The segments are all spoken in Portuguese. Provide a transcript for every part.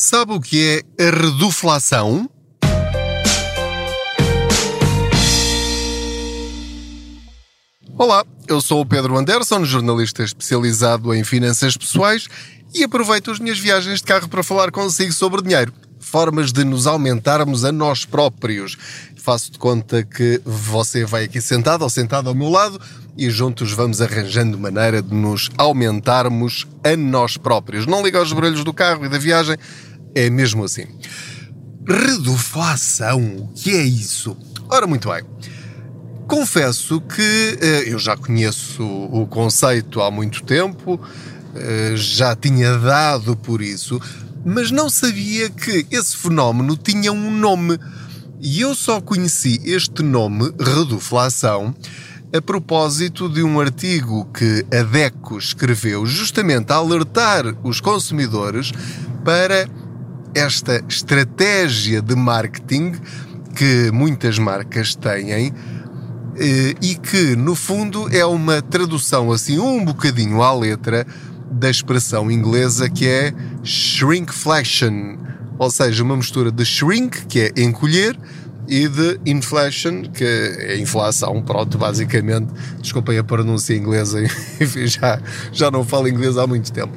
Sabe o que é a reduflação? Olá, eu sou o Pedro Anderson, jornalista especializado em finanças pessoais e aproveito as minhas viagens de carro para falar consigo sobre dinheiro. Formas de nos aumentarmos a nós próprios. Faço de conta que você vai aqui sentado ou sentado ao meu lado e juntos vamos arranjando maneira de nos aumentarmos a nós próprios. Não liga aos barulhos do carro e da viagem, é mesmo assim. Reduflação, o que é isso? Ora, muito bem. Confesso que eh, eu já conheço o conceito há muito tempo, eh, já tinha dado por isso, mas não sabia que esse fenómeno tinha um nome. E eu só conheci este nome, reduflação, a propósito de um artigo que a DECO escreveu justamente a alertar os consumidores para esta estratégia de marketing que muitas marcas têm eh, e que, no fundo, é uma tradução assim um bocadinho à letra da expressão inglesa que é shrinkflation, ou seja, uma mistura de shrink, que é encolher, e de inflation, que é inflação, pronto, basicamente. Desculpem a pronúncia inglesa, enfim, já, já não falo inglês há muito tempo.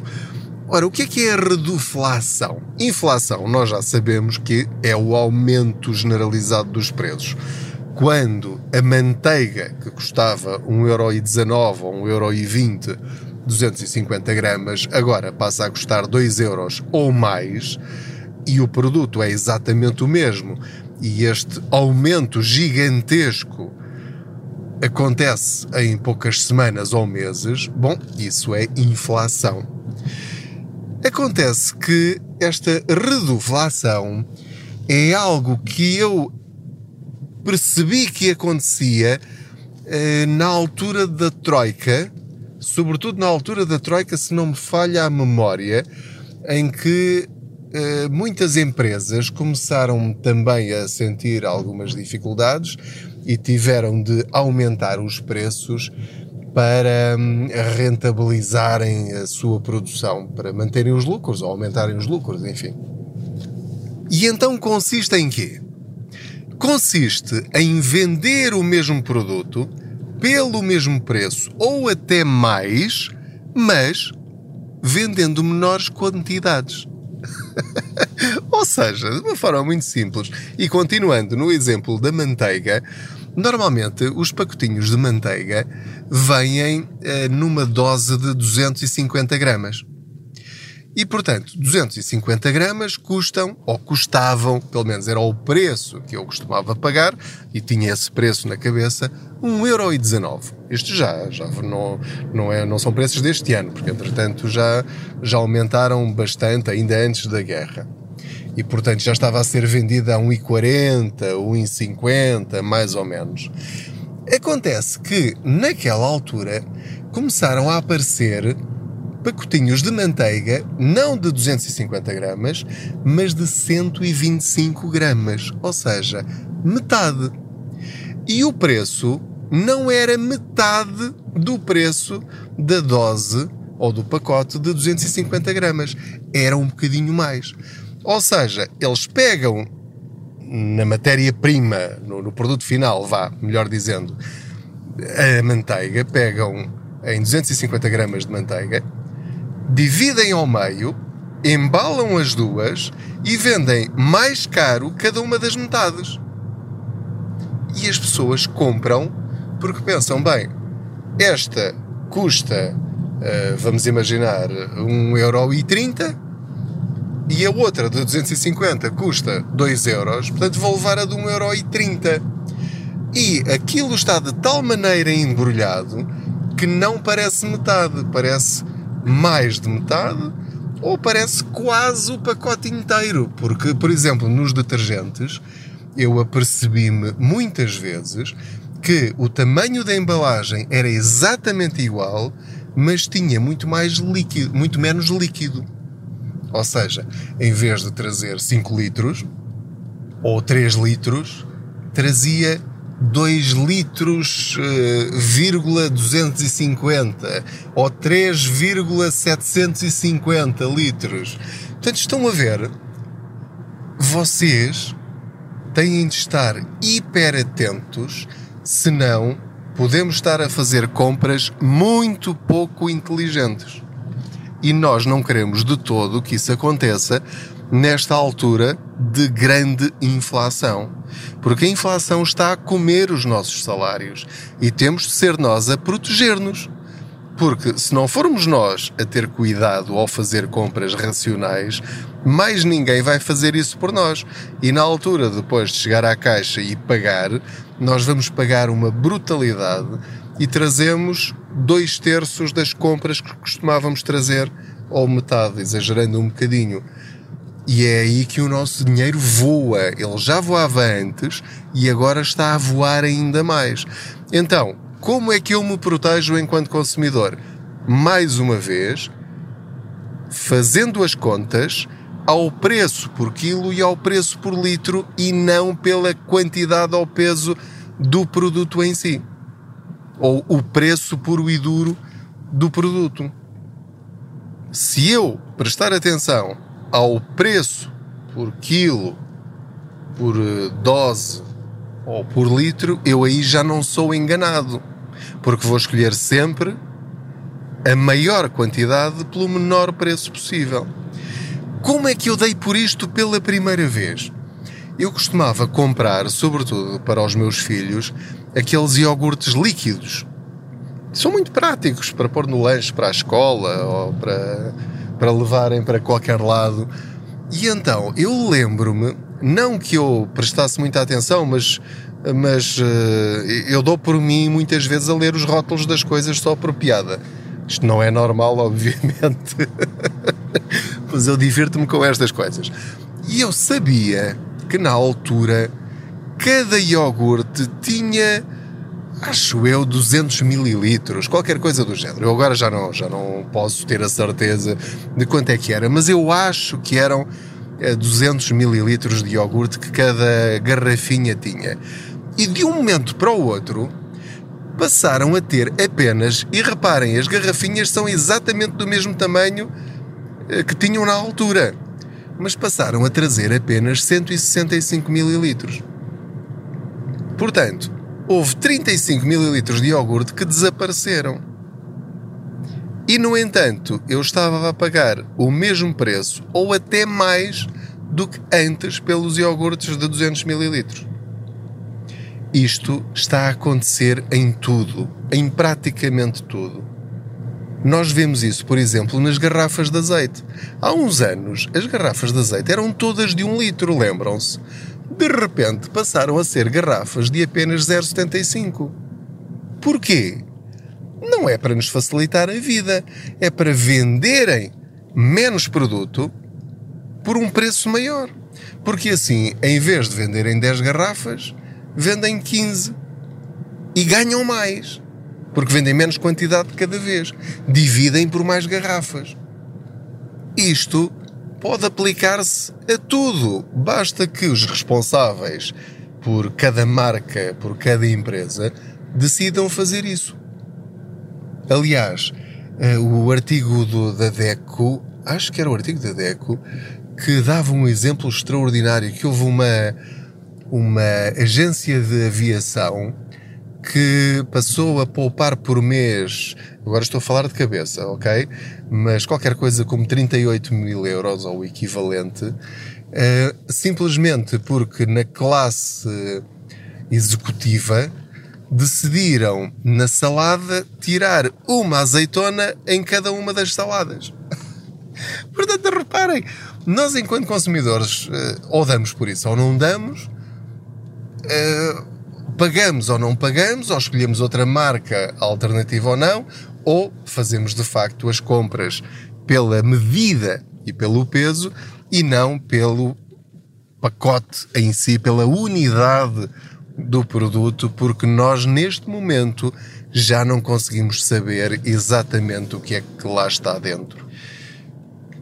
Ora, o que é que é a reduflação? Inflação, nós já sabemos que é o aumento generalizado dos preços. Quando a manteiga, que custava 1,19€ ou 1,20€, 250 gramas, agora passa a custar 2 euros ou mais, e o produto é exatamente o mesmo, e este aumento gigantesco acontece em poucas semanas ou meses, bom, isso é inflação. Acontece que esta reduflação é algo que eu percebi que acontecia eh, na altura da Troika, sobretudo na altura da Troika, se não me falha a memória, em que muitas empresas começaram também a sentir algumas dificuldades e tiveram de aumentar os preços para hum, rentabilizarem a sua produção, para manterem os lucros ou aumentarem os lucros, enfim. E então consiste em quê? Consiste em vender o mesmo produto pelo mesmo preço ou até mais, mas vendendo menores quantidades. Ou seja, de uma forma muito simples, e continuando no exemplo da manteiga, normalmente os pacotinhos de manteiga vêm eh, numa dose de 250 gramas. E, portanto, 250 gramas custam, ou custavam, pelo menos era o preço que eu costumava pagar, e tinha esse preço na cabeça, 1,19€. Isto já, já não, não, é, não são preços deste ano, porque, entretanto, já, já aumentaram bastante, ainda antes da guerra. E, portanto, já estava a ser vendida a 1,40€, 1,50€, mais ou menos. Acontece que, naquela altura, começaram a aparecer pacotinhos de manteiga, não de 250 gramas, mas de 125 gramas, ou seja, metade. E o preço não era metade do preço da dose ou do pacote de 250 gramas, era um bocadinho mais. Ou seja, eles pegam na matéria-prima, no, no produto final, vá, melhor dizendo, a manteiga, pegam em 250 gramas de manteiga, dividem ao meio, embalam as duas e vendem mais caro cada uma das metades. E as pessoas compram porque pensam, bem, esta custa, uh, vamos imaginar, 1,30€ e a outra de 250 custa 2 euros, portanto vou levar a de 1,30€. E aquilo está de tal maneira embrulhado que não parece metade, parece mais de metade ou parece quase o pacote inteiro. Porque, por exemplo, nos detergentes, eu apercebi-me muitas vezes que o tamanho da embalagem era exatamente igual, mas tinha muito mais líquido, muito menos líquido. Ou seja, em vez de trazer 5 litros ou 3 litros, trazia 2 litros, uh, vírgula 250 ou 3,750 litros. Portanto, estão a ver vocês têm de estar hiper atentos, senão podemos estar a fazer compras muito pouco inteligentes. E nós não queremos de todo que isso aconteça nesta altura de grande inflação. Porque a inflação está a comer os nossos salários e temos de ser nós a proteger-nos. Porque se não formos nós a ter cuidado ao fazer compras racionais, mais ninguém vai fazer isso por nós. E na altura, depois de chegar à caixa e pagar, nós vamos pagar uma brutalidade e trazemos dois terços das compras que costumávamos trazer, ou metade, exagerando um bocadinho. E é aí que o nosso dinheiro voa. Ele já voava antes e agora está a voar ainda mais. Então, como é que eu me protejo enquanto consumidor? Mais uma vez, fazendo as contas ao preço por quilo e ao preço por litro e não pela quantidade ou peso do produto em si. Ou o preço puro e duro do produto. Se eu prestar atenção ao preço por quilo, por eh, dose ou por litro, eu aí já não sou enganado porque vou escolher sempre a maior quantidade pelo menor preço possível. Como é que eu dei por isto pela primeira vez? Eu costumava comprar, sobretudo para os meus filhos, aqueles iogurtes líquidos. São muito práticos para pôr no lanche para a escola ou para, para levarem para qualquer lado. E então eu lembro-me, não que eu prestasse muita atenção, mas mas uh, eu dou por mim muitas vezes a ler os rótulos das coisas só por piada. Isto não é normal, obviamente, mas eu divirto-me com estas coisas. E eu sabia que na altura cada iogurte tinha, acho eu, 200 mililitros, qualquer coisa do género. Eu agora já não, já não posso ter a certeza de quanto é que era, mas eu acho que eram 200 eh, mililitros de iogurte que cada garrafinha tinha e de um momento para o outro passaram a ter apenas, e reparem, as garrafinhas são exatamente do mesmo tamanho eh, que tinham na altura, mas passaram a trazer apenas 165 mililitros. Portanto, houve 35 mililitros de iogurte que desapareceram. E no entanto, eu estava a pagar o mesmo preço ou até mais do que antes pelos iogurtes de 200 mililitros. Isto está a acontecer em tudo, em praticamente tudo. Nós vemos isso, por exemplo, nas garrafas de azeite. Há uns anos, as garrafas de azeite eram todas de um litro, lembram-se? De repente passaram a ser garrafas de apenas 0,75. Porquê? Não é para nos facilitar a vida, é para venderem menos produto por um preço maior. Porque assim, em vez de venderem 10 garrafas, vendem 15 e ganham mais, porque vendem menos quantidade de cada vez, dividem por mais garrafas. Isto pode aplicar-se a tudo, basta que os responsáveis por cada marca, por cada empresa, decidam fazer isso. Aliás, eh, o artigo do, da DECO, acho que era o artigo da DECO, que dava um exemplo extraordinário, que houve uma, uma agência de aviação que passou a poupar por mês, agora estou a falar de cabeça, ok? Mas qualquer coisa como 38 mil euros ou o equivalente, uh, simplesmente porque na classe executiva decidiram na salada tirar uma azeitona em cada uma das saladas. Portanto, reparem, nós enquanto consumidores uh, ou damos por isso ou não damos, uh, pagamos ou não pagamos, ou escolhemos outra marca alternativa ou não, ou fazemos de facto as compras pela medida e pelo peso e não pelo pacote em si, pela unidade do produto, porque nós neste momento já não conseguimos saber exatamente o que é que lá está dentro.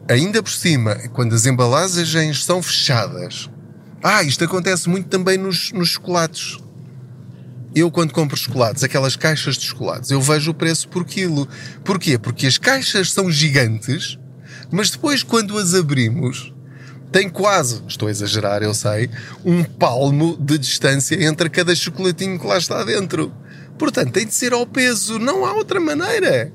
Ainda por cima, quando as embalagens são fechadas, ah, isto acontece muito também nos, nos chocolates. Eu, quando compro chocolates, aquelas caixas de chocolates, eu vejo o preço por quilo. Porquê? Porque as caixas são gigantes, mas depois, quando as abrimos, tem quase, estou a exagerar, eu sei, um palmo de distância entre cada chocolatinho que lá está dentro. Portanto, tem de ser ao peso, não há outra maneira.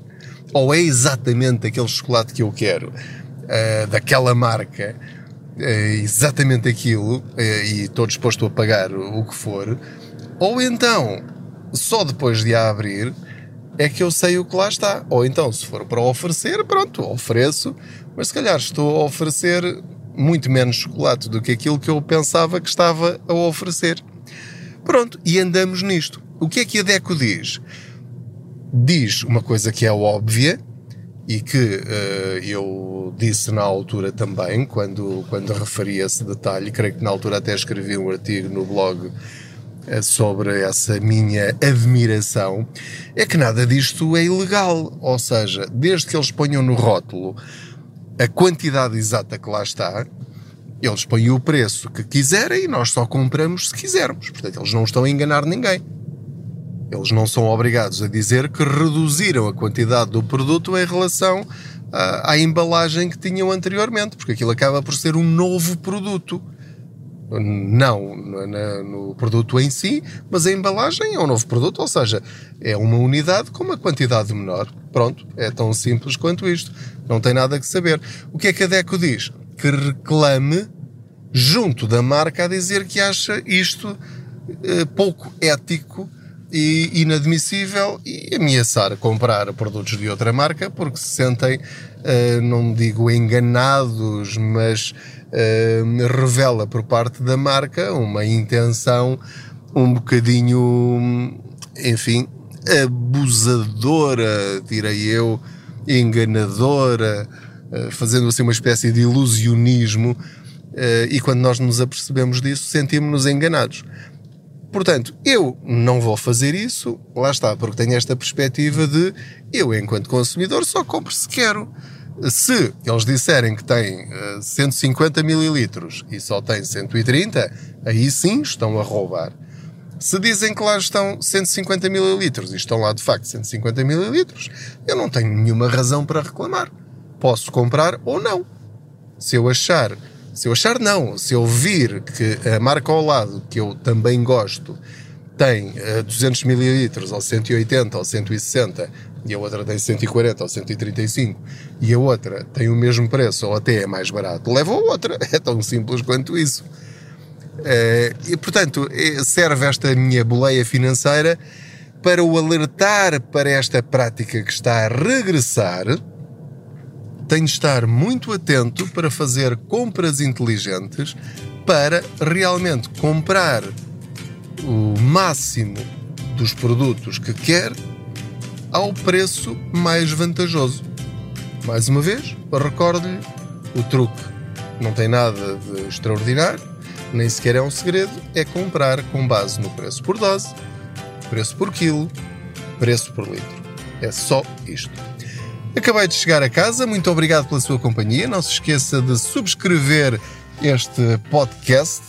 Ou é exatamente aquele chocolate que eu quero, uh, daquela marca, uh, exatamente aquilo, uh, e estou disposto a pagar o que for, ou então, só depois de a abrir, é que eu sei o que lá está. Ou então, se for para oferecer, pronto, ofereço, mas se calhar estou a oferecer muito menos chocolate do que aquilo que eu pensava que estava a oferecer. Pronto, e andamos nisto. O que é que a Deco diz? Diz uma coisa que é óbvia e que uh, eu disse na altura também, quando, quando referi esse detalhe, creio que na altura até escrevi um artigo no blog sobre essa minha admiração, é que nada disto é ilegal. Ou seja, desde que eles ponham no rótulo a quantidade exata que lá está, eles põem o preço que quiserem e nós só compramos se quisermos. Portanto, eles não estão a enganar ninguém. Eles não são obrigados a dizer que reduziram a quantidade do produto em relação à, à embalagem que tinham anteriormente, porque aquilo acaba por ser um novo produto. Não no, no, produto em si, mas a embalagem é um novo produto, ou seja, é uma unidade com uma quantidade menor. Pronto, é tão simples quanto isto. Não tem nada que saber. O que é que a Deco diz? Que reclame junto da marca a dizer que acha isto eh, pouco ético e inadmissível e ameaçar comprar produtos de outra marca porque se sentem, eh, não digo enganados, mas eh, revela por parte da marca uma intenção um bocadinho, enfim, abusadora, direi eu, enganadora, eh, fazendo assim uma espécie de ilusionismo, eh, e quando nós nos apercebemos disso, sentimos-nos enganados. Portanto, eu não vou fazer isso, lá está, porque tenho esta perspectiva de eu, enquanto consumidor, só compro se quero. Se eles disserem que tem 150 mililitros e só tem 130, aí sim estão a roubar. Se dizem que lá estão 150 mililitros e estão lá de facto 150 mililitros, eu não tenho nenhuma razão para reclamar. Posso comprar ou não. Se eu achar, se eu achar não, se eu vir que a marca ao lado, que eu também gosto, tem 200 eh, mililitros ou 180 ou 160 e a outra tem 140 ou 135 e a outra tem o mesmo preço ou até é mais barato, leva a outra. É tão simples quanto isso. Eh, e, portanto, eh, serve esta minha boleia financeira para o alertar para esta prática que está a regressar. Tenho de estar muito atento para fazer compras inteligentes para realmente comprar o máximo dos produtos que quer ao preço mais vantajoso. Mais uma vez, recordo-lhe o truque. Não tem nada de extraordinário nem sequer é um segredo, é comprar com base no preço por dose, preço por quilo, preço por litro. É só isto. Acabei de chegar a casa, muito obrigado pela sua companhia. Não se esqueça de subscrever este podcast,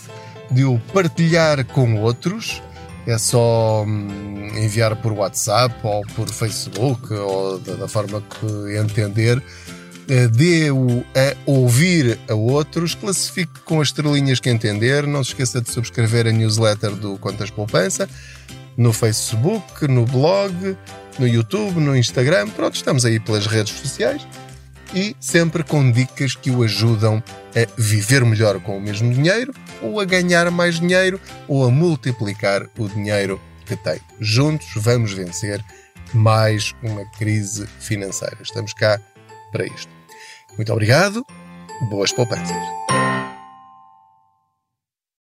de o partilhar com outros. É só hum, enviar por WhatsApp ou por Facebook ou da forma que entender. Eh, dê-o a ouvir a outros, classifique com as estrelinhas que entender, não se esqueça de subscrever a newsletter do Contas Poupança, no Facebook, no blog, no YouTube, no Instagram, pronto, estamos aí pelas redes sociais e sempre com dicas que o ajudam a viver melhor com o mesmo dinheiro, ou a ganhar mais dinheiro, ou a multiplicar o dinheiro que tem. Juntos vamos vencer mais uma crise financeira. Estamos cá para isto. Muito obrigado, boas poupanças.